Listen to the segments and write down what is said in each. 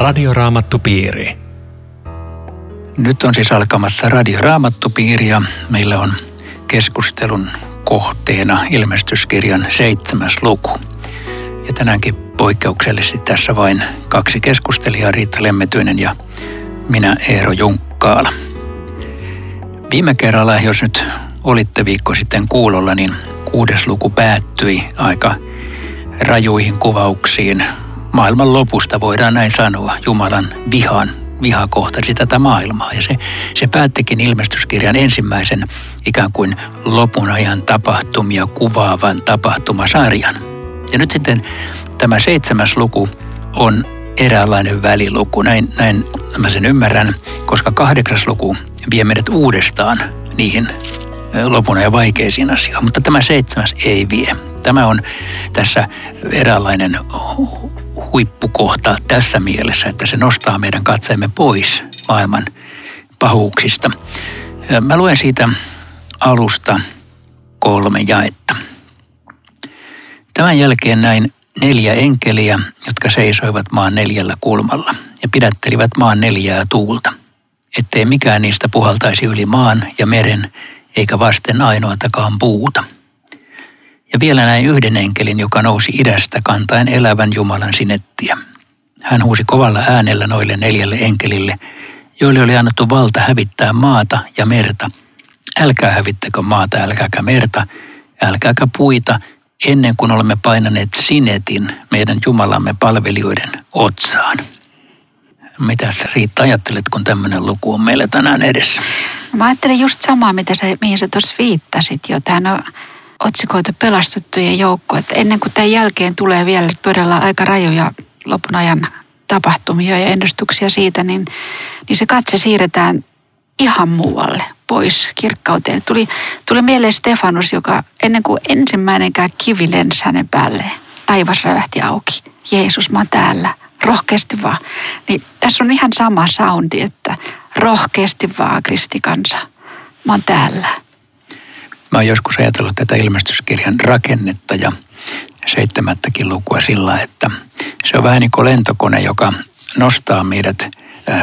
Radioraamattupiiri. Nyt on siis alkamassa Radioraamattupiiri ja meillä on keskustelun kohteena ilmestyskirjan seitsemäs luku. Ja tänäänkin poikkeuksellisesti tässä vain kaksi keskustelijaa, Riitta Lemmetyinen ja minä Eero Junkkaala. Viime kerralla, jos nyt olitte viikko sitten kuulolla, niin kuudes luku päättyi aika rajuihin kuvauksiin. Maailman lopusta voidaan näin sanoa, Jumalan vihan viha kohtasi tätä maailmaa. Ja se, se päättikin ilmestyskirjan ensimmäisen ikään kuin lopun ajan tapahtumia kuvaavan tapahtumasarjan. Ja nyt sitten tämä seitsemäs luku on eräänlainen väliluku. Näin, näin mä sen ymmärrän, koska kahdeksas luku vie meidät uudestaan niihin lopun ja vaikeisiin asioihin, mutta tämä seitsemäs ei vie. Tämä on tässä eräänlainen huippukohta tässä mielessä, että se nostaa meidän katseemme pois maailman pahuuksista. Mä luen siitä alusta kolme jaetta. Tämän jälkeen näin neljä enkeliä, jotka seisoivat maan neljällä kulmalla ja pidättelivät maan neljää tuulta, ettei mikään niistä puhaltaisi yli maan ja meren eikä vasten ainoatakaan puuta. Ja vielä näin yhden enkelin, joka nousi idästä kantaen elävän Jumalan sinettiä. Hän huusi kovalla äänellä noille neljälle enkelille, joille oli annettu valta hävittää maata ja merta. Älkää hävittäkö maata, älkääkä merta, älkääkä puita, ennen kuin olemme painaneet sinetin meidän Jumalamme palvelijoiden otsaan. Mitä sä Riitta ajattelet, kun tämmöinen luku on meillä tänään edessä? Mä ajattelin just samaa, mitä sä, mihin sä tuossa viittasit jo. Tämä on otsikoitu pelastettujen joukko. Että ennen kuin tämän jälkeen tulee vielä todella aika rajoja lopun ajan tapahtumia ja ennustuksia siitä, niin, niin se katse siirretään ihan muualle pois kirkkauteen. Tuli, tuli mieleen Stefanus, joka ennen kuin ensimmäinenkään kivi lensi hänen päälleen, taivas rävähti auki. Jeesus, mä oon täällä. Rohkeasti vaan. Niin tässä on ihan sama soundi, että rohkeasti vaan kristikansa. Mä oon täällä. Mä oon joskus ajatellut tätä ilmestyskirjan rakennetta ja seitsemättäkin lukua sillä, että se on vähän niin kuin lentokone, joka nostaa meidät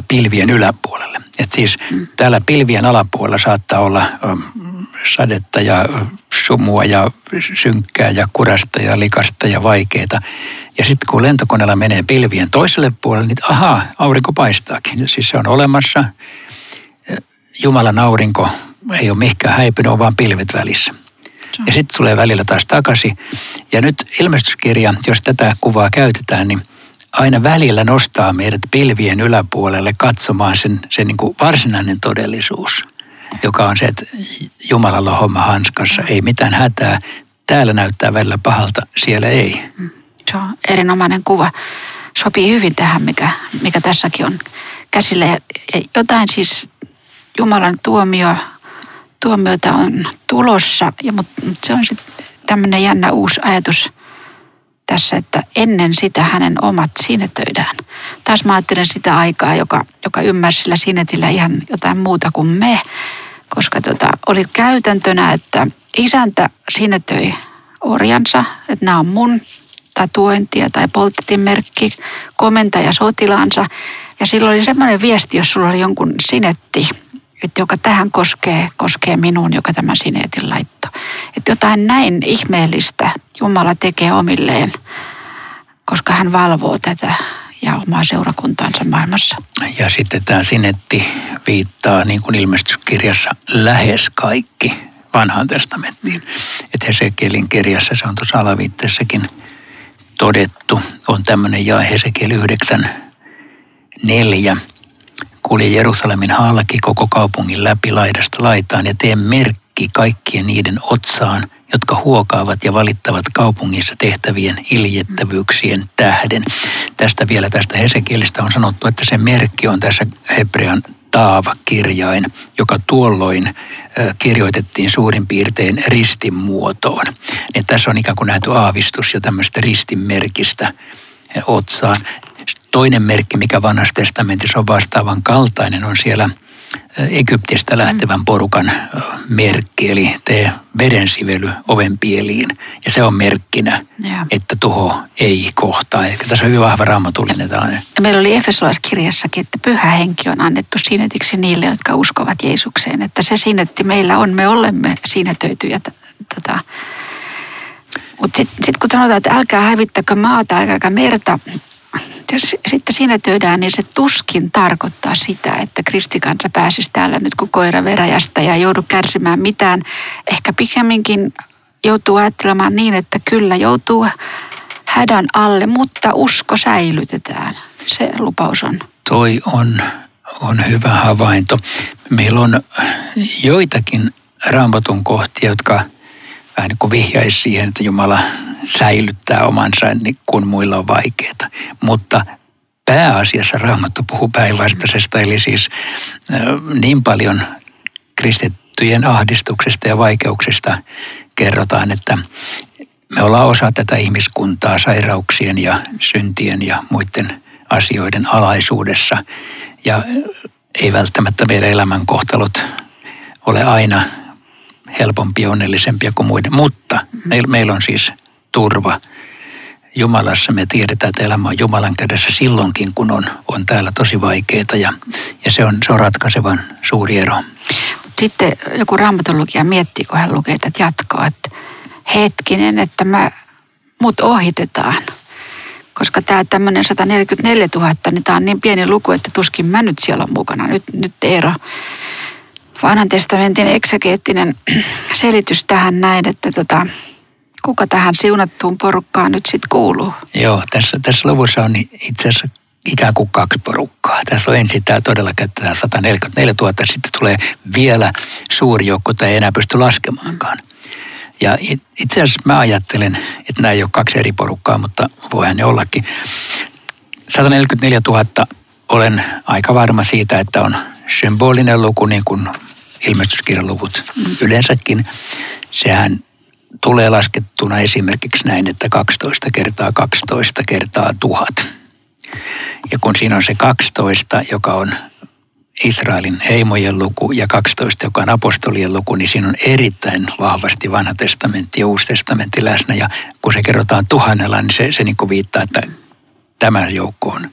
pilvien yläpuolelle. Et siis mm. täällä pilvien alapuolella saattaa olla sadetta ja sumua ja synkkää ja kurasta ja likasta ja vaikeita. Ja sitten kun lentokoneella menee pilvien toiselle puolelle, niin ahaa, aurinko paistaakin. Siis se on olemassa. Jumalan aurinko ei ole mihinkään häipynyt, on vaan pilvet välissä. Ja sitten tulee välillä taas takaisin. Ja nyt ilmestyskirja, jos tätä kuvaa käytetään, niin aina välillä nostaa meidät pilvien yläpuolelle katsomaan sen, sen niin kuin varsinainen todellisuus, joka on se, että Jumalalla on homma hanskassa, ei mitään hätää. Täällä näyttää välillä pahalta, siellä ei. Mm. Se on erinomainen kuva. Sopii hyvin tähän, mikä, mikä tässäkin on käsillä. Ja jotain siis Jumalan tuomio tuomiota on tulossa, ja, mutta se on sitten tämmöinen jännä uusi ajatus tässä, että ennen sitä hänen omat sinetöidään. Taas mä ajattelen sitä aikaa, joka, joka ymmärsi sillä sinetillä ihan jotain muuta kuin me, koska tota, oli käytäntönä, että isäntä sinetöi orjansa, että nämä on mun tatuointia tai polttetimerkki, komentaja sotilaansa. Ja silloin oli semmoinen viesti, jos sulla oli jonkun sinetti, että joka tähän koskee, koskee minuun, joka tämä sineetin laitto. Että jotain näin ihmeellistä Jumala tekee omilleen, koska hän valvoo tätä ja omaa seurakuntaansa maailmassa. Ja sitten tämä sinetti viittaa niin kuin ilmestyskirjassa lähes kaikki vanhaan testamenttiin. Että Hesekielin kirjassa, se on tuossa alaviitteessäkin todettu, on tämmöinen jae Hesekiel 9, 4 kulje Jerusalemin halki koko kaupungin läpi laidasta laitaan ja tee merkki kaikkien niiden otsaan, jotka huokaavat ja valittavat kaupungissa tehtävien iljettävyyksien tähden. Tästä vielä tästä Hesekielistä on sanottu, että se merkki on tässä hebrean taava-kirjain, joka tuolloin kirjoitettiin suurin piirtein ristin muotoon. Niin tässä on ikään kuin nähty aavistus jo tämmöistä ristinmerkistä otsaan. Toinen merkki, mikä vanhassa testamentissa on vastaavan kaltainen, on siellä Egyptistä lähtevän porukan merkki, eli tee vedensively ovenpieliin. Ja se on merkkinä, ja. että tuho ei kohtaa. Eli tässä on hyvin vahva raamatullinen tällainen. Ja meillä oli Efesolaiskirjassakin, että pyhä henki on annettu sinetiksi niille, jotka uskovat Jeesukseen. Että se sinetti meillä on, me olemme sinetöityjä. Tota. Mutta sitten sit kun sanotaan, että älkää hävittäkö maata, älkää merta, jos sitten siinä töydään, niin se tuskin tarkoittaa sitä, että kristikansa pääsisi täällä nyt kuin koira veräjästä ja joudu kärsimään mitään. Ehkä pikemminkin joutuu ajattelemaan niin, että kyllä joutuu hädän alle, mutta usko säilytetään. Se lupaus on. Toi on, on hyvä havainto. Meillä on joitakin raamatun kohtia, jotka vähän niin kuin vihjaisi siihen, että Jumala säilyttää omansa, niin kun muilla on vaikeaa. Mutta pääasiassa Raamattu puhuu päinvastaisesta, eli siis niin paljon kristittyjen ahdistuksesta ja vaikeuksista kerrotaan, että me ollaan osa tätä ihmiskuntaa sairauksien ja syntien ja muiden asioiden alaisuudessa. Ja ei välttämättä meidän elämänkohtalot ole aina helpompia, onnellisempia kuin muiden, mutta meillä meil on siis turva. Jumalassa me tiedetään, että elämä on Jumalan kädessä silloinkin, kun on, on täällä tosi vaikeita ja, ja se, on, se on ratkaisevan suuri ero. Sitten joku raamatologia miettii, kun hän lukee tätä jatkoa, että hetkinen, että mä, mut ohitetaan. Koska tämä tämmöinen 144 000, niin tämä on niin pieni luku, että tuskin mä nyt siellä on mukana. Nyt, nyt Eero, vanhan testamentin eksegeettinen selitys tähän näin, että tota, kuka tähän siunattuun porukkaan nyt sitten kuuluu? Joo, tässä, tässä luvussa on itse asiassa ikään kuin kaksi porukkaa. Tässä on ensin tämä todella käyttää 144 000, sitten tulee vielä suuri joukko, jota ei enää pysty laskemaankaan. Ja itse asiassa mä ajattelen, että nämä ei ole kaksi eri porukkaa, mutta voihan ne ollakin. 144 000 olen aika varma siitä, että on symbolinen luku, niin kuin ilmestyskirjaluvut yleensäkin. Sehän tulee laskettuna esimerkiksi näin, että 12 kertaa 12 kertaa tuhat. Ja kun siinä on se 12, joka on Israelin heimojen luku ja 12, joka on apostolien luku, niin siinä on erittäin vahvasti vanha testamentti ja uusi testamentti läsnä. Ja kun se kerrotaan tuhannella, niin se, se niin kuin viittaa, että tämä joukko on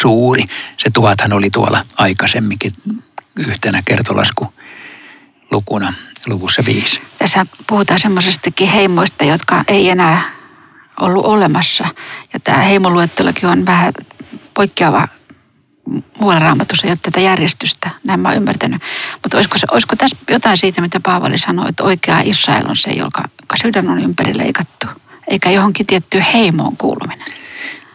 suuri. Se tuhathan oli tuolla aikaisemminkin yhtenä kertolasku lukuna luvussa viisi. Tässä puhutaan semmoisestakin heimoista, jotka ei enää ollut olemassa. Ja tämä heimoluettelokin on vähän poikkeava muualla raamatussa ei ole tätä järjestystä, näin mä oon ymmärtänyt. Mutta olisiko, se, olisiko tässä jotain siitä, mitä Paavali sanoi, että oikea Israel on se, joka sydän on ympäri leikattu, eikä johonkin tiettyyn heimoon kuuluminen?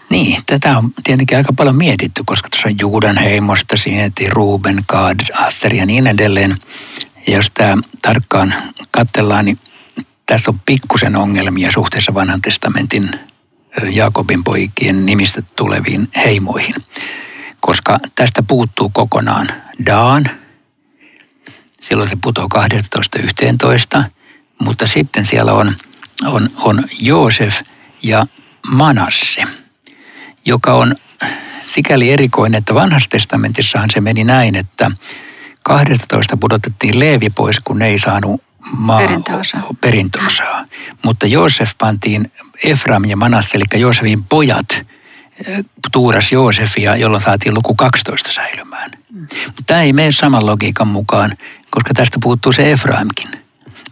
Niin, tätä on tietenkin aika paljon mietitty, koska tuossa Juudan heimosta siinä Ruben, Gad, Aster ja niin edelleen. Jos tämä tarkkaan katsellaan, niin tässä on pikkusen ongelmia suhteessa vanhan testamentin Jaakobin poikien nimistä tuleviin heimoihin. Koska tästä puuttuu kokonaan Daan, silloin se putoo 12-11, mutta sitten siellä on, on, on Joosef ja Manasse, joka on sikäli erikoinen, että vanhassa testamentissahan se meni näin, että 12 pudotettiin Leevi pois, kun ne ei saanut maa, perintöosaa. perintöosaa. Mutta Joosef pantiin Efraim ja Manasse, eli Joosefin pojat, eh, tuuras Joosefia, jolloin saatiin luku 12 säilymään. Mm. Mutta tämä ei mene saman logiikan mukaan, koska tästä puuttuu se Efraimkin.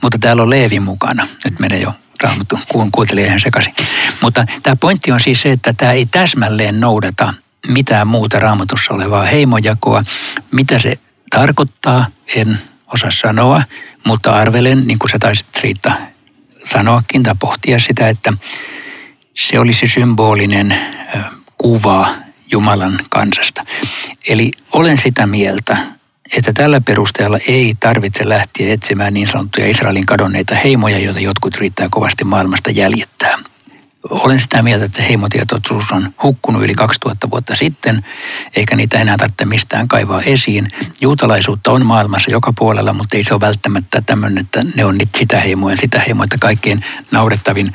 Mutta täällä on Leevi mukana. Nyt menee jo raamattu, kuuntelija ihan sekaisin. Mutta tämä pointti on siis se, että tämä ei täsmälleen noudata mitään muuta raamatussa olevaa heimojakoa. Mitä se tarkoittaa, en osaa sanoa, mutta arvelen, niin kuin sä taisit Riitta sanoakin tai pohtia sitä, että se olisi symbolinen kuva Jumalan kansasta. Eli olen sitä mieltä, että tällä perusteella ei tarvitse lähteä etsimään niin sanottuja Israelin kadonneita heimoja, joita jotkut riittää kovasti maailmasta jäljittää – olen sitä mieltä, että heimotietoisuus on hukkunut yli 2000 vuotta sitten, eikä niitä enää tarvitse mistään kaivaa esiin. Juutalaisuutta on maailmassa joka puolella, mutta ei se ole välttämättä tämmöinen, että ne on nyt sitä heimoa ja sitä heimoa, että kaikkein naurettavin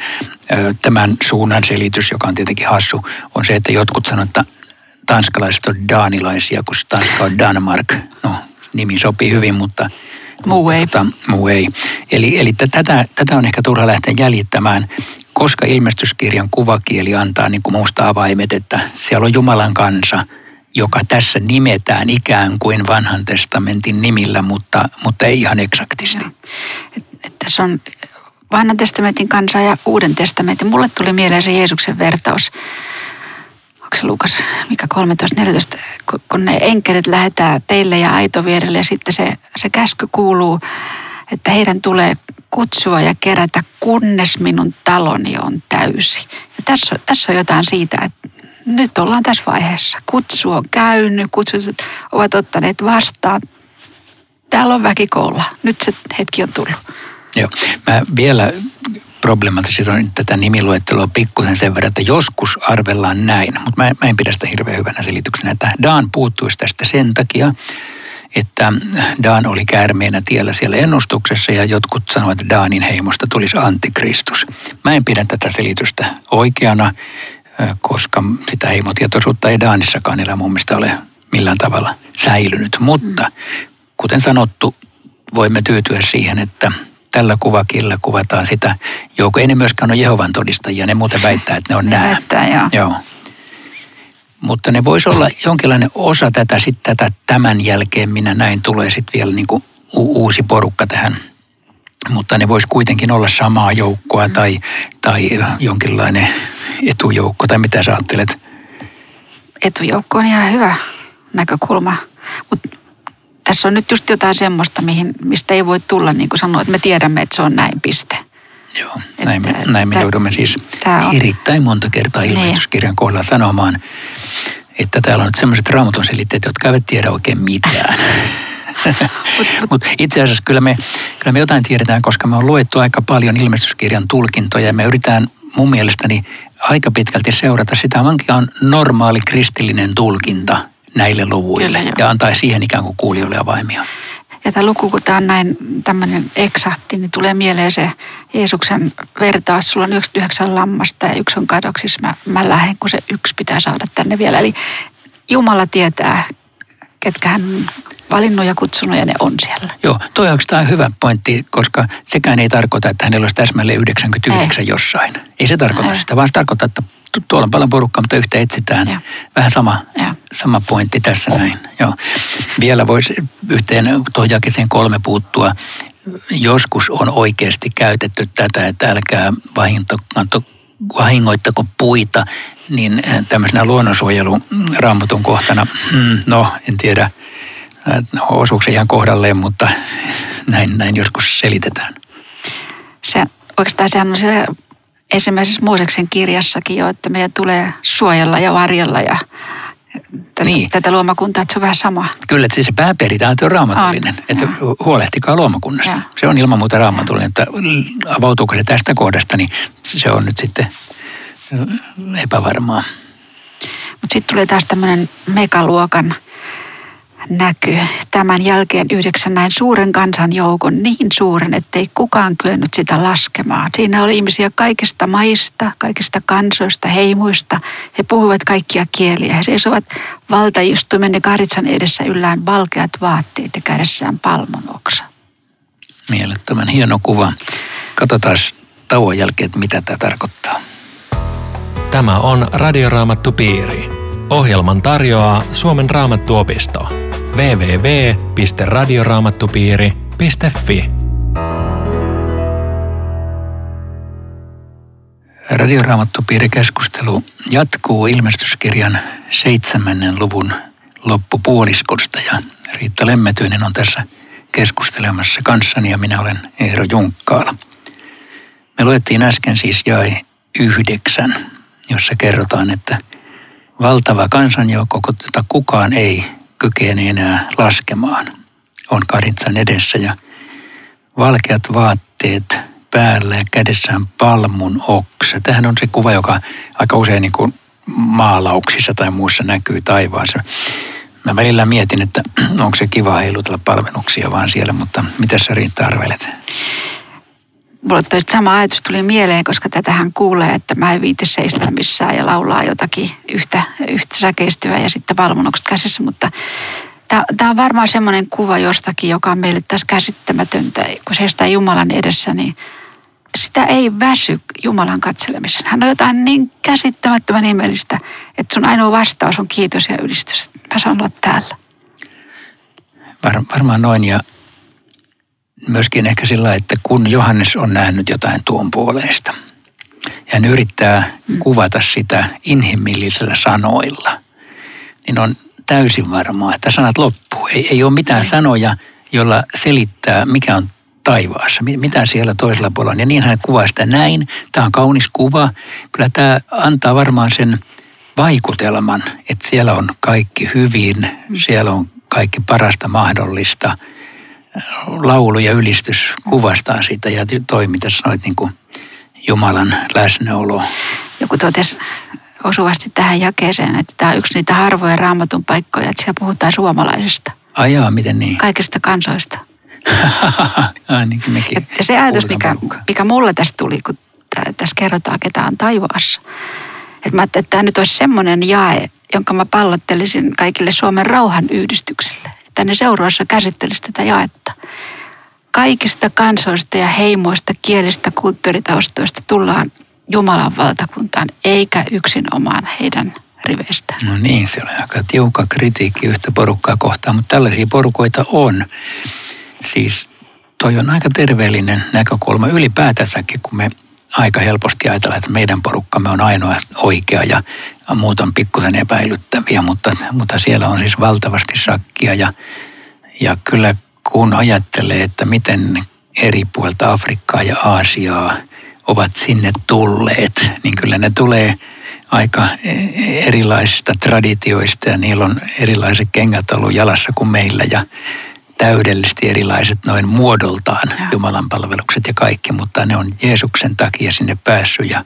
tämän suunnan selitys, joka on tietenkin hassu, on se, että jotkut sanoo, että tanskalaiset on daanilaisia, kun Tanska on Danmark. No, nimi sopii hyvin, mutta Muu ei. Tota, muu ei. Eli, eli tätä, tätä on ehkä turha lähteä jäljittämään, koska ilmestyskirjan kuvakieli antaa niin kuin muusta avaimet, että siellä on Jumalan kansa, joka tässä nimetään ikään kuin vanhan testamentin nimillä, mutta, mutta ei ihan eksaktisti. Joo. Et, et tässä on vanhan testamentin kansa ja uuden testamentin. Mulle tuli mieleen se Jeesuksen vertaus onko se mikä 13, kun ne enkelit lähetään teille ja aitovierelle ja sitten se, se käsky kuuluu, että heidän tulee kutsua ja kerätä, kunnes minun taloni on täysi. Ja tässä, tässä on jotain siitä, että nyt ollaan tässä vaiheessa. Kutsu on käynyt, kutsut ovat ottaneet vastaan. Täällä on väkikolla. Nyt se hetki on tullut. Joo. Mä vielä problematisoin tätä nimiluettelua pikkusen sen verran, että joskus arvellaan näin, mutta mä, mä en pidä sitä hirveän hyvänä selityksenä, että Daan puuttuisi tästä sen takia, että Daan oli käärmeenä tiellä siellä ennustuksessa ja jotkut sanoivat, että Daanin heimosta tulisi antikristus. Mä en pidä tätä selitystä oikeana, koska sitä heimotietoisuutta ei Daanissakaan enää mun mielestä ole millään tavalla säilynyt. Mutta kuten sanottu, voimme tyytyä siihen, että tällä kuvakilla kuvataan sitä joukko. Ei ne myöskään ole Jehovan todistajia, ne muuten väittää, että ne on nämä. Väittää, joo. joo. Mutta ne voisi olla jonkinlainen osa tätä, sitten tätä tämän jälkeen minä näin tulee sitten vielä niin kuin u- uusi porukka tähän. Mutta ne voisi kuitenkin olla samaa joukkoa mm. tai, tai jonkinlainen etujoukko, tai mitä sä ajattelet? Etujoukko on ihan hyvä näkökulma, mutta tässä on nyt just jotain semmoista, mihin, mistä ei voi tulla, niin kuin sanoit, että me tiedämme, että se on näin piste. Joo, näin me, näin me joudumme siis erittäin monta kertaa niin. ilmestyskirjan niin. kohdalla sanomaan, että täällä on nyt sellaiset raamatun selitteet, jotka eivät tiedä oikein mitään. Mutta mut itse asiassa kyllä me, kyllä me jotain tiedetään, koska me on luettu aika paljon ilmestyskirjan tulkintoja ja me yritetään mun mielestäni aika pitkälti seurata sitä, mikä on normaali kristillinen tulkinta näille luvuille Kyllä, ja antaa siihen ikään kuin kuulijoille avaimia. Ja tämä luku, kun tämä on näin tämmöinen eksakti, niin tulee mieleen se Jeesuksen vertaus. Sulla on 99 lammasta ja yksi on kadoksissa. Mä, mä lähden, kun se yksi pitää saada tänne vielä. Eli Jumala tietää, ketkä hän valinnut ja kutsunut ja ne on siellä. Joo, toi on tämä hyvä pointti, koska sekään ei tarkoita, että hänellä olisi täsmälleen 99 ei. jossain. Ei se tarkoita ei. sitä, vaan se tarkoittaa, että tuolla on paljon porukkaa, mutta yhtä etsitään. Ja. Vähän sama, ja. sama pointti tässä näin. Joo. Vielä voisi yhteen tuohon jakeseen kolme puuttua. Joskus on oikeasti käytetty tätä, että älkää vahingoittako puita, niin tämmöisenä luonnonsuojeluraamatun kohtana, hmm, no en tiedä, no, osuuko se ihan kohdalleen, mutta näin, näin joskus selitetään. Se, oikeastaan sehän on siellä ensimmäisessä Mooseksen kirjassakin jo, että meidän tulee suojella ja varjella ja tätä, niin. tätä luomakuntaa, että se on vähän sama. Kyllä, että siis se pääperitääntä on raamatullinen, on, että joo. huolehtikaa luomakunnasta. Ja. Se on ilman muuta raamatullinen, että avautuuko se tästä kohdasta, niin se on nyt sitten epävarmaa. Mutta sitten tulee taas tämmöinen megaluokan näkyy. Tämän jälkeen yhdeksän näin suuren kansanjoukon niin suuren, ettei kukaan kyennyt sitä laskemaan. Siinä oli ihmisiä kaikista maista, kaikista kansoista, heimuista. He puhuivat kaikkia kieliä. He seisovat valtaistuimen ja karitsan edessä yllään valkeat vaatteet ja kädessään palmon oksa. Mielettömän hieno kuva. Katsotaan tauon jälkeen, että mitä tämä tarkoittaa. Tämä on Radioraamattu Piiri. Ohjelman tarjoaa Suomen raamattuopisto www.radioraamattupiiri.fi. Radioraamattupiirikeskustelu jatkuu ilmestyskirjan seitsemännen luvun loppupuoliskosta ja Riitta Lemmetyinen on tässä keskustelemassa kanssani ja minä olen Eero Junkkaala. Me luettiin äsken siis jäi yhdeksän, jossa kerrotaan, että valtava kansanjoukko, jota kukaan ei kykene enää laskemaan, on Karitsan edessä ja valkeat vaatteet päällä ja kädessään palmun oksa. Tähän on se kuva, joka aika usein niin kuin maalauksissa tai muissa näkyy taivaassa. Mä välillä mietin, että onko se kiva heilutella palvennuksia vaan siellä, mutta mitä sä Riitta arvelet? Mulle toi sama ajatus tuli mieleen, koska tätähän kuulee, että mä en viite seistä missään ja laulaa jotakin yhtä, yhtä säkeistyä ja sitten palvelukset käsissä, mutta Tämä on varmaan semmoinen kuva jostakin, joka on meille tässä käsittämätöntä, kun se sitä Jumalan edessä, niin sitä ei väsy Jumalan katselemisen. Hän on jotain niin käsittämättömän ihmeellistä, että sun ainoa vastaus on kiitos ja ylistys. Mä saan olla täällä. Var, varmaan noin ja myöskin ehkä sillä, että kun Johannes on nähnyt jotain tuon puoleista, ja hän yrittää mm. kuvata sitä inhimillisillä sanoilla, niin on täysin varmaa, että sanat loppuu. Ei, ei ole mitään sanoja, jolla selittää, mikä on taivaassa, mitä siellä toisella puolella on. Ja niin hän kuvaa sitä näin. Tämä on kaunis kuva. Kyllä tämä antaa varmaan sen vaikutelman, että siellä on kaikki hyvin, siellä on kaikki parasta mahdollista. Laulu ja ylistys kuvastaa sitä ja toi, mitä sanoit, niin kuin Jumalan läsnäolo. Joku totesi osuvasti tähän jakeeseen, että tämä on yksi niitä harvoja raamatun paikkoja, että siellä puhutaan suomalaisesta. Ajaa, miten niin? Kaikista kansoista. Ainakin mekin. Et se ajatus, mikä, mikä mulle tästä tuli, kun tässä kerrotaan, ketä on taivaassa. Että mä että tämä nyt olisi semmoinen jae, jonka mä pallottelisin kaikille Suomen rauhan yhdistyksille. Ne seuraavassa käsittelisi tätä jaetta. Kaikista kansoista ja heimoista, kielistä, kulttuuritaustoista tullaan Jumalan valtakuntaan, eikä yksin omaan heidän riveistä. No niin, se on aika tiukka kritiikki yhtä porukkaa kohtaan, mutta tällaisia porukoita on. Siis toi on aika terveellinen näkökulma ylipäätänsäkin, kun me aika helposti ajatellaan, että meidän porukkamme on ainoa oikea ja muut on pikkusen epäilyttäviä, mutta, mutta siellä on siis valtavasti sakkia ja, ja kyllä kun ajattelee, että miten eri puolta Afrikkaa ja Aasiaa ovat sinne tulleet, niin kyllä ne tulee aika erilaisista traditioista ja niillä on erilaiset kengät ollut jalassa kuin meillä ja täydellisesti erilaiset noin muodoltaan ja. Jumalan palvelukset ja kaikki, mutta ne on Jeesuksen takia sinne päässyt ja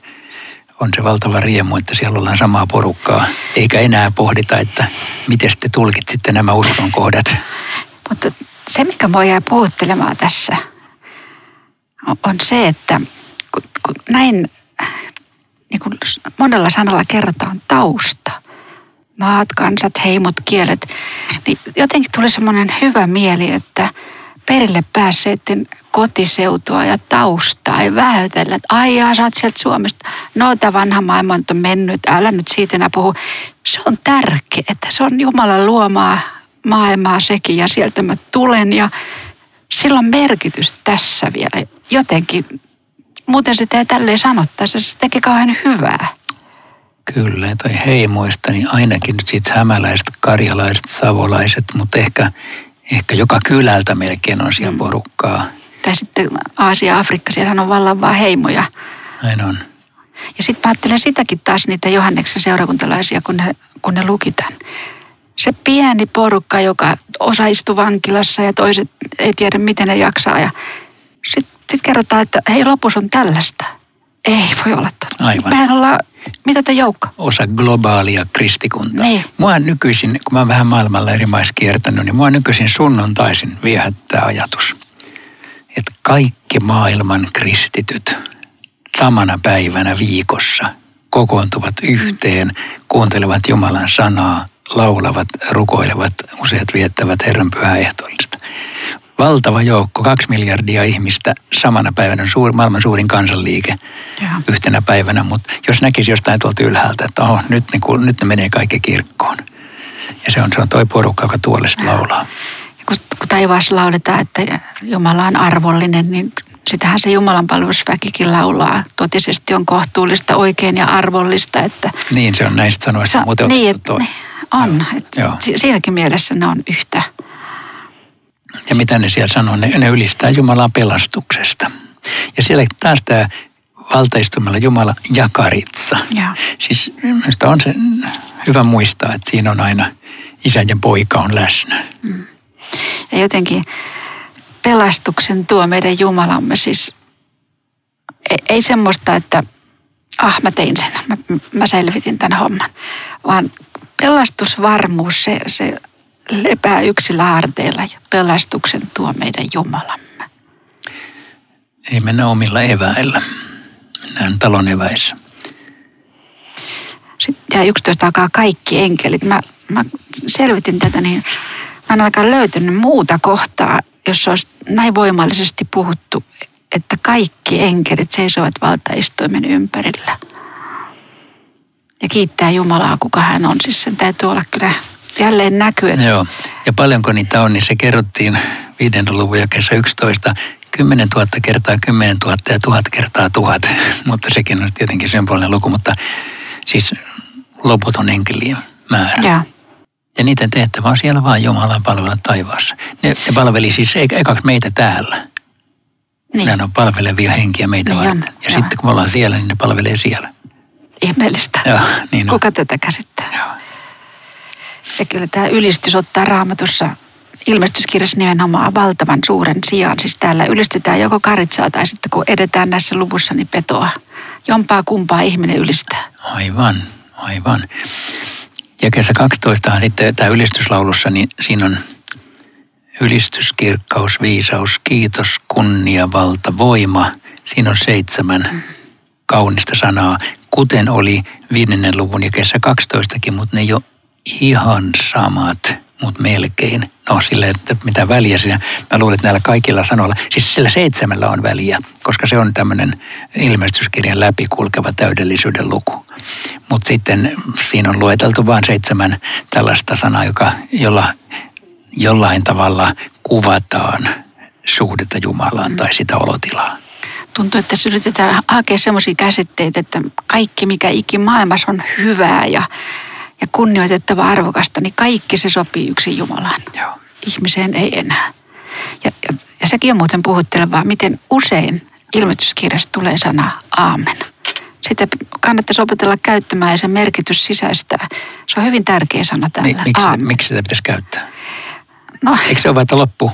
on se valtava riemu, että siellä ollaan samaa porukkaa, eikä enää pohdita, että miten te tulkitsitte nämä uskonkohdat. Mutta se, mikä voi jää puhuttelemaan tässä, on se, että kun, kun näin niin kuin monella sanalla kerrotaan tausta, maat, kansat, heimot, kielet, niin jotenkin tuli semmoinen hyvä mieli, että perille päässeiden kotiseutua ja taustaa ei vähätellä, että ai jaa, sä oot sieltä Suomesta. No, tämä vanha maailma on mennyt, älä nyt siitä enää puhu. Se on tärkeää, se on Jumalan luomaa maailmaa sekin ja sieltä mä tulen ja sillä on merkitys tässä vielä jotenkin. Muuten sitä ei tälleen sanottaisi, se tekee kauhean hyvää. Kyllä, toi heimoista, niin ainakin sitten hämäläiset, karjalaiset, savolaiset, mutta ehkä, ehkä joka kylältä melkein on siellä mm. porukkaa. Tai sitten Aasia, Afrikka, siellä on vallan vaan heimoja. Näin on. Ja sitten mä ajattelen sitäkin taas niitä Johanneksen seurakuntalaisia, kun ne, kun ne lukitaan. Se pieni porukka, joka osa istui vankilassa ja toiset ei tiedä, miten ne jaksaa. Ja sitten sit kerrotaan, että hei, lopus on tällaista. Ei voi olla. Aivan. Mehän ollaan mitä te joukko? Osa globaalia kristikuntaa. Niin. Mua nykyisin, kun mä oon vähän maailmalla eri maissa kiertänyt, niin mua nykyisin sunnuntaisin viehättää ajatus, että kaikki maailman kristityt samana päivänä viikossa kokoontuvat yhteen, kuuntelevat Jumalan sanaa, laulavat, rukoilevat, useat viettävät Herran pyhää ehtoollista valtava joukko, kaksi miljardia ihmistä samana päivänä, suur, maailman suurin kansanliike ja. yhtenä päivänä. Mutta jos näkisi jostain tuolta ylhäältä, että oho, nyt, niin kun, nyt ne menee kaikki kirkkoon. Ja se on, se on toi porukka, joka tuollista laulaa. Kun, kun taivaassa lauletaan, että Jumala on arvollinen, niin sitähän se Jumalan palvelusväkikin laulaa. Totisesti on kohtuullista, oikein ja arvollista. Että niin, se on näistä sanoista muuten niin, toi. On. Joo. Siinäkin mielessä ne on yhtä ja mitä ne siellä sanoo? Ne, ne ylistää Jumalan pelastuksesta. Ja siellä taas tämä valtaistumalla Jumala jakaritsa. Ja. Siis minusta on se hyvä muistaa, että siinä on aina isä ja poika on läsnä. Mm. Ja jotenkin pelastuksen tuo meidän Jumalamme siis ei, ei semmoista, että ah mä tein sen, mä, mä selvitin tämän homman, vaan pelastusvarmuus, se, se lepää yksillä harteilla ja pelastuksen tuo meidän Jumalamme. Ei mennä omilla eväillä. Mennään talon eväissä. Sitten ja 11 alkaa kaikki enkelit. Mä, mä selvitin tätä, niin Mä en ainakaan löytynyt muuta kohtaa, jossa olisi näin voimallisesti puhuttu, että kaikki enkelit seisovat valtaistuimen ympärillä. Ja kiittää Jumalaa, kuka hän on. Siis sen täytyy olla kyllä jälleen näkyy. Että... Joo, ja paljonko niitä on, niin se kerrottiin viiden luvun jakeessa 11. 10 000 kertaa 10 000 ja 1000 kertaa 1000, mutta sekin on tietenkin symbolinen luku, mutta siis loputon enkelien määrä. Ja. Ja niiden tehtävä on siellä vaan Jumalan palvella taivaassa. Ne, ne palveli siis ekaksi meitä täällä. Niin. Ne on palvelevia henkiä meitä Niin varten. on, Ja joo. sitten kun me ollaan siellä, niin ne palvelee siellä. Ihmeellistä. Joo, niin on. Kuka tätä käsittää? Joo. Ja kyllä tämä ylistys ottaa raamatussa ilmestyskirjassa nimenomaan valtavan suuren sijaan. Siis täällä ylistetään joko karitsaa tai sitten kun edetään näissä luvussa, niin petoa. Jompaa kumpaa ihminen ylistää. Aivan, aivan. Ja kesä 12 on sitten tämä ylistyslaulussa, niin siinä on ylistys, kirkkaus, viisaus, kiitos, kunnia, valta, voima. Siinä on seitsemän kaunista sanaa, kuten oli viidennen luvun ja kesä 12kin, mutta ne ei ole ihan samat, mutta melkein. No sille, että mitä väliä siinä. Mä luulen, että näillä kaikilla sanoilla, siis sillä seitsemällä on väliä, koska se on tämmöinen ilmestyskirjan läpikulkeva täydellisyyden luku. Mutta sitten siinä on lueteltu vain seitsemän tällaista sanaa, joka, jolla jollain tavalla kuvataan suhdetta Jumalaan tai sitä olotilaa. Tuntuu, että tässä yritetään hakea sellaisia käsitteitä, että kaikki mikä ikin maailmassa on hyvää ja, ja kunnioitettava arvokasta, niin kaikki se sopii yksin Jumalaan. Joo. Ihmiseen ei enää. Ja, ja, ja sekin on muuten puhuttelevaa, miten usein ilmestyskirjasta tulee sana aamen. Sitä kannattaisi opetella käyttämään ja sen merkitys sisäistää. Se on hyvin tärkeä sana Mi- täällä. miksi, miksi sitä pitäisi käyttää? No, Eikö se ole vain, loppu?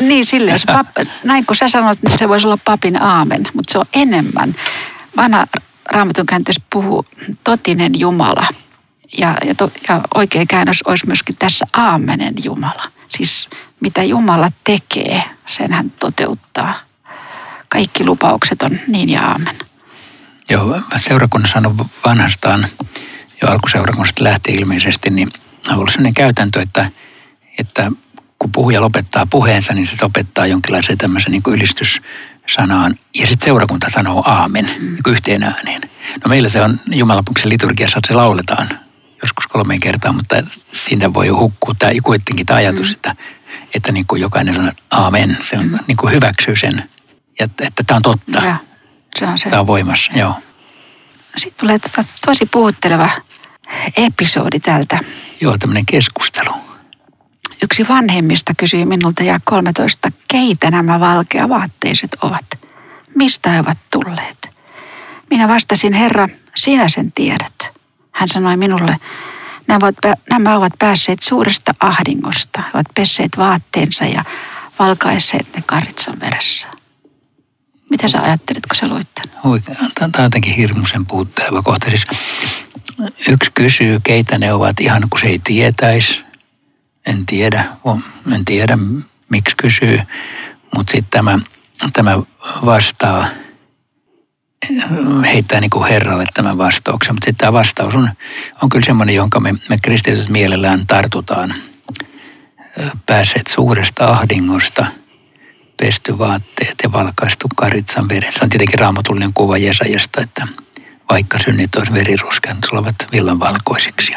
niin silleen, se pap, näin kun sä sanot, niin se voisi olla papin aamen, mutta se on enemmän. Vanha raamatun puhuu totinen Jumala. Ja, ja, to, ja oikea käännös olisi myöskin tässä aamenen Jumala. Siis mitä Jumala tekee, sen hän toteuttaa. Kaikki lupaukset on niin ja aamen. Joo, seurakunnassa on vanhastaan, jo alkuseurakunnasta lähti ilmeisesti, niin on ollut sellainen käytäntö, että, että kun puhuja lopettaa puheensa, niin se opettaa jonkinlaisen tämmöisen niin ylistyssanaan. Ja sitten seurakunta sanoo aamen mm. niin yhteen ääneen. No meillä se on Jumalapuksen liturgiassa, että se lauletaan joskus kolmeen kertaan, mutta siitä voi jo hukkua tämä kuitenkin tämä ajatus, mm. että, että niin kuin jokainen sanoo aamen. Se on, mm. niin kuin hyväksyy sen, ja että, että tämä on totta. Ja se on se. Tämä on voimassa, joo. Sitten tulee tota tosi puhutteleva episodi täältä. Joo, tämmöinen keskustelu. Yksi vanhemmista kysyi minulta ja 13, keitä nämä valkeavaatteiset ovat? Mistä he ovat tulleet? Minä vastasin, Herra, sinä sen tiedät. Hän sanoi minulle, nämä ovat, päässeet suuresta ahdingosta. He ovat pesseet vaatteensa ja valkaisseet ne karitsan veressä. Mitä sä ajattelit, kun sä luit tämän? Tämä on jotenkin hirmuisen puutteleva kohta. Siis yksi kysyy, keitä ne ovat ihan kun se ei tietäisi. En tiedä, en tiedä miksi kysyy. Mutta sitten tämä, tämä vastaa, heittää niin kuin Herralle tämän vastauksen. Mutta tämä vastaus on, on kyllä semmoinen, jonka me, me kristityt mielellään tartutaan. Pääset suuresta ahdingosta, pesty vaatteet ja valkaistu karitsan veren. Se on tietenkin raamatullinen kuva Jesajasta, että vaikka synnit olisi veriruskeat, tulevat villan valkoisiksi.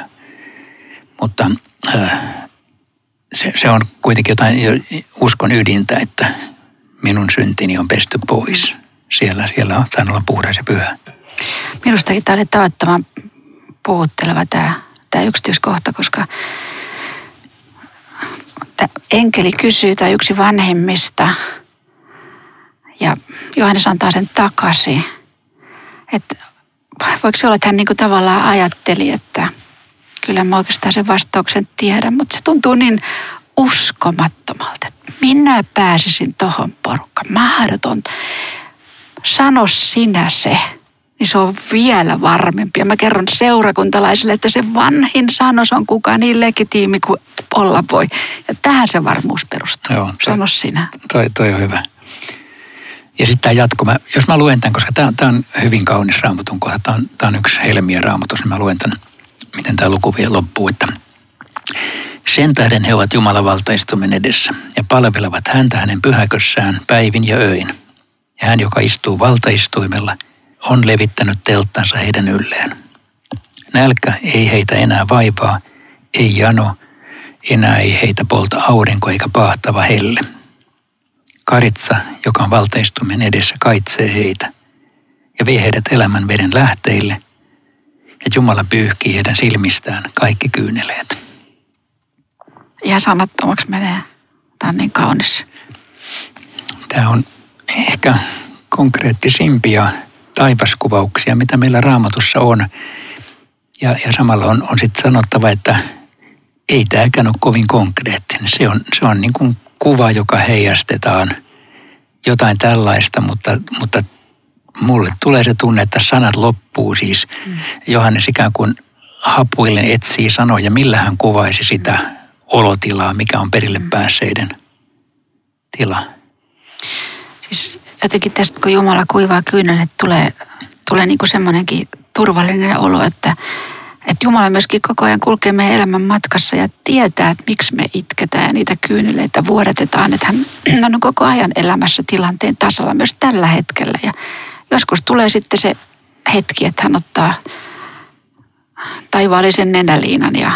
Mutta äh, se, se on kuitenkin jotain jo uskon ydintä, että minun syntini on pesty pois. Siellä, siellä on saanut olla puhdas ja pyhä. Minustakin tämä oli tavattoman puhutteleva tämä, tämä yksityiskohta, koska enkeli kysyy tai yksi vanhemmista ja Johannes antaa sen takaisin. Että voiko se olla, että hän niin kuin tavallaan ajatteli, että kyllä mä oikeastaan sen vastauksen tiedän, mutta se tuntuu niin uskomattomalta, että minä pääsisin tohon porukkaan. Mahdotonta. Sano sinä se niin se on vielä varmempi. Ja mä kerron seurakuntalaisille, että se vanhin sanos on kuka niin legitiimi kuin olla voi. Ja tähän se varmuus perustuu. Joo, Sano sinä. Toi, toi on hyvä. Ja sitten tämä jatko, mä, jos mä luen tämän, koska tämä on, hyvin kaunis raamatun kohta, tämä on, on yksi helmiä raamatus, niin mä luen tämän, miten tämä luku vielä loppuu. Että Sen tähden he ovat Jumalan valtaistumen edessä ja palvelevat häntä hänen pyhäkössään päivin ja öin. Ja hän, joka istuu valtaistuimella, on levittänyt telttansa heidän ylleen. Nälkä ei heitä enää vaivaa, ei jano, enää ei heitä polta aurinko eikä pahtava helle. Karitsa, joka on valtaistumen edessä, kaitsee heitä ja vie heidät elämän veden lähteille, ja Jumala pyyhkii heidän silmistään kaikki kyyneleet. Ja sanattomaksi menee. Tämä on niin kaunis. Tämä on ehkä konkreettisimpia taivaskuvauksia, mitä meillä raamatussa on. Ja, ja samalla on, on sitten sanottava, että ei tämäkään ole kovin konkreettinen. Se on, se on niin kuin kuva, joka heijastetaan jotain tällaista, mutta, mutta mulle tulee se tunne, että sanat loppuu siis. Mm. Johannes ikään kuin hapuillen etsii sanoja, millä hän kuvaisi sitä olotilaa, mikä on perille mm. päässeiden tila. Jotenkin tästä, kun Jumala kuivaa kyynelet, tulee, tulee niin semmoinenkin turvallinen olo, että, että Jumala myöskin koko ajan kulkee meidän elämän matkassa ja tietää, että miksi me itketään ja niitä kyyneleitä vuodatetaan. Että hän on koko ajan elämässä tilanteen tasalla myös tällä hetkellä. Ja joskus tulee sitten se hetki, että hän ottaa taivaallisen nenäliinan ja,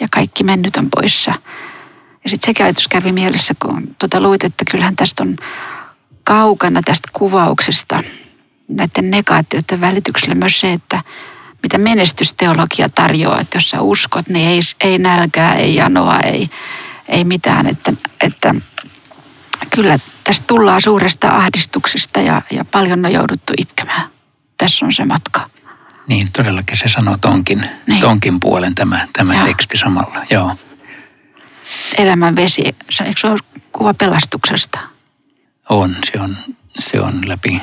ja kaikki mennyt on poissa. Ja sitten se käytös kävi mielessä, kun tuota luit, että kyllähän tästä on kaukana tästä kuvauksesta näiden negaatioiden välityksellä myös se, että mitä menestysteologia tarjoaa, että jos sä uskot, niin ei, ei nälkää, ei janoa, ei, ei mitään. Että, että kyllä tästä tullaan suuresta ahdistuksesta ja, ja paljon on jouduttu itkemään. Tässä on se matka. Niin, todellakin se sanoo tonkin, niin. tonkin puolen tämä, tämä teksti samalla. Joo. Elämän vesi, eikö se ole kuva pelastuksesta? On, se on, se on läpi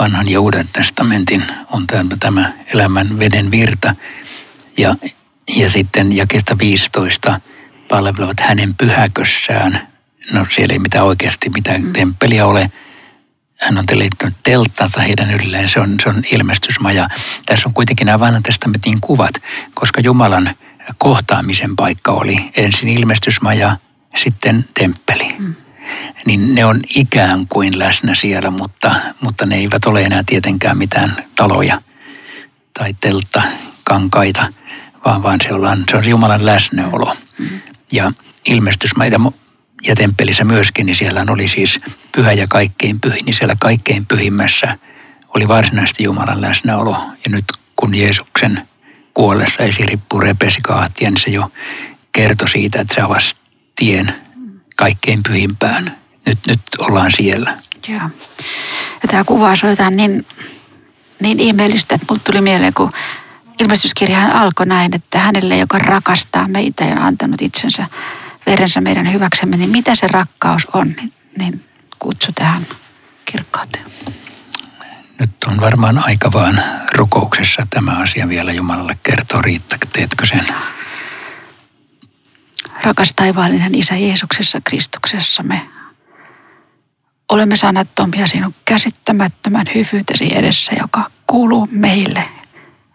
vanhan ja uuden testamentin on tämä, tämä elämän veden virta. Ja, ja sitten jakesta 15 palvelevat hänen pyhäkössään. No siellä ei mitään oikeasti mitään mm. temppeliä ole. Hän on liittynyt telttansa heidän ylleen. Se on, se on ilmestysmaja. Tässä on kuitenkin nämä vanhan testamentin kuvat, koska Jumalan kohtaamisen paikka oli ensin ilmestysmaja, sitten temppeli. Mm niin ne on ikään kuin läsnä siellä, mutta, mutta ne eivät ole enää tietenkään mitään taloja tai teltta, kankaita, vaan, vaan se, ollaan, se on Jumalan läsnäolo. Ja ilmestysmaita ja temppelissä myöskin, niin siellä oli siis pyhä ja kaikkein pyhin, niin siellä kaikkein pyhimmässä oli varsinaisesti Jumalan läsnäolo. Ja nyt kun Jeesuksen kuollessa esirippu repesi kahtia, niin se jo kertoi siitä, että se avasi tien kaikkein pyhimpään. Nyt, nyt ollaan siellä. Joo. Ja tämä kuva on jotain niin, niin ihmeellistä, että mulle tuli mieleen, kun ilmestyskirjahan alkoi näin, että hänelle, joka rakastaa meitä ja on antanut itsensä verensä meidän hyväksemme, niin mitä se rakkaus on, niin, niin kutsu tähän kirkkauteen. Nyt on varmaan aika vaan rukouksessa tämä asia vielä Jumalalle kertoo. Riitta, teetkö sen? Rakas taivaallinen Isä Jeesuksessa Kristuksessa me olemme sanattomia sinun käsittämättömän hyvyytesi edessä, joka kuuluu meille.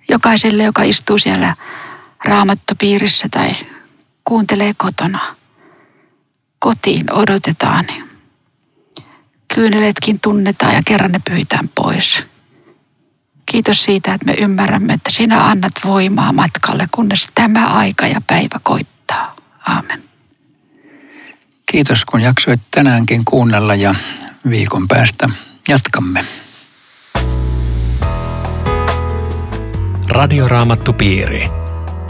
Jokaiselle, joka istuu siellä raamattopiirissä tai kuuntelee kotona. Kotiin odotetaan. Kyyneletkin tunnetaan ja kerran ne pyytään pois. Kiitos siitä, että me ymmärrämme, että sinä annat voimaa matkalle, kunnes tämä aika ja päivä koittaa. Aamen. Kiitos kun jaksoit tänäänkin kuunnella ja viikon päästä jatkamme. Radioraamattupiiri.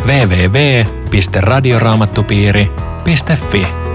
www.radioraamattupiiri.fi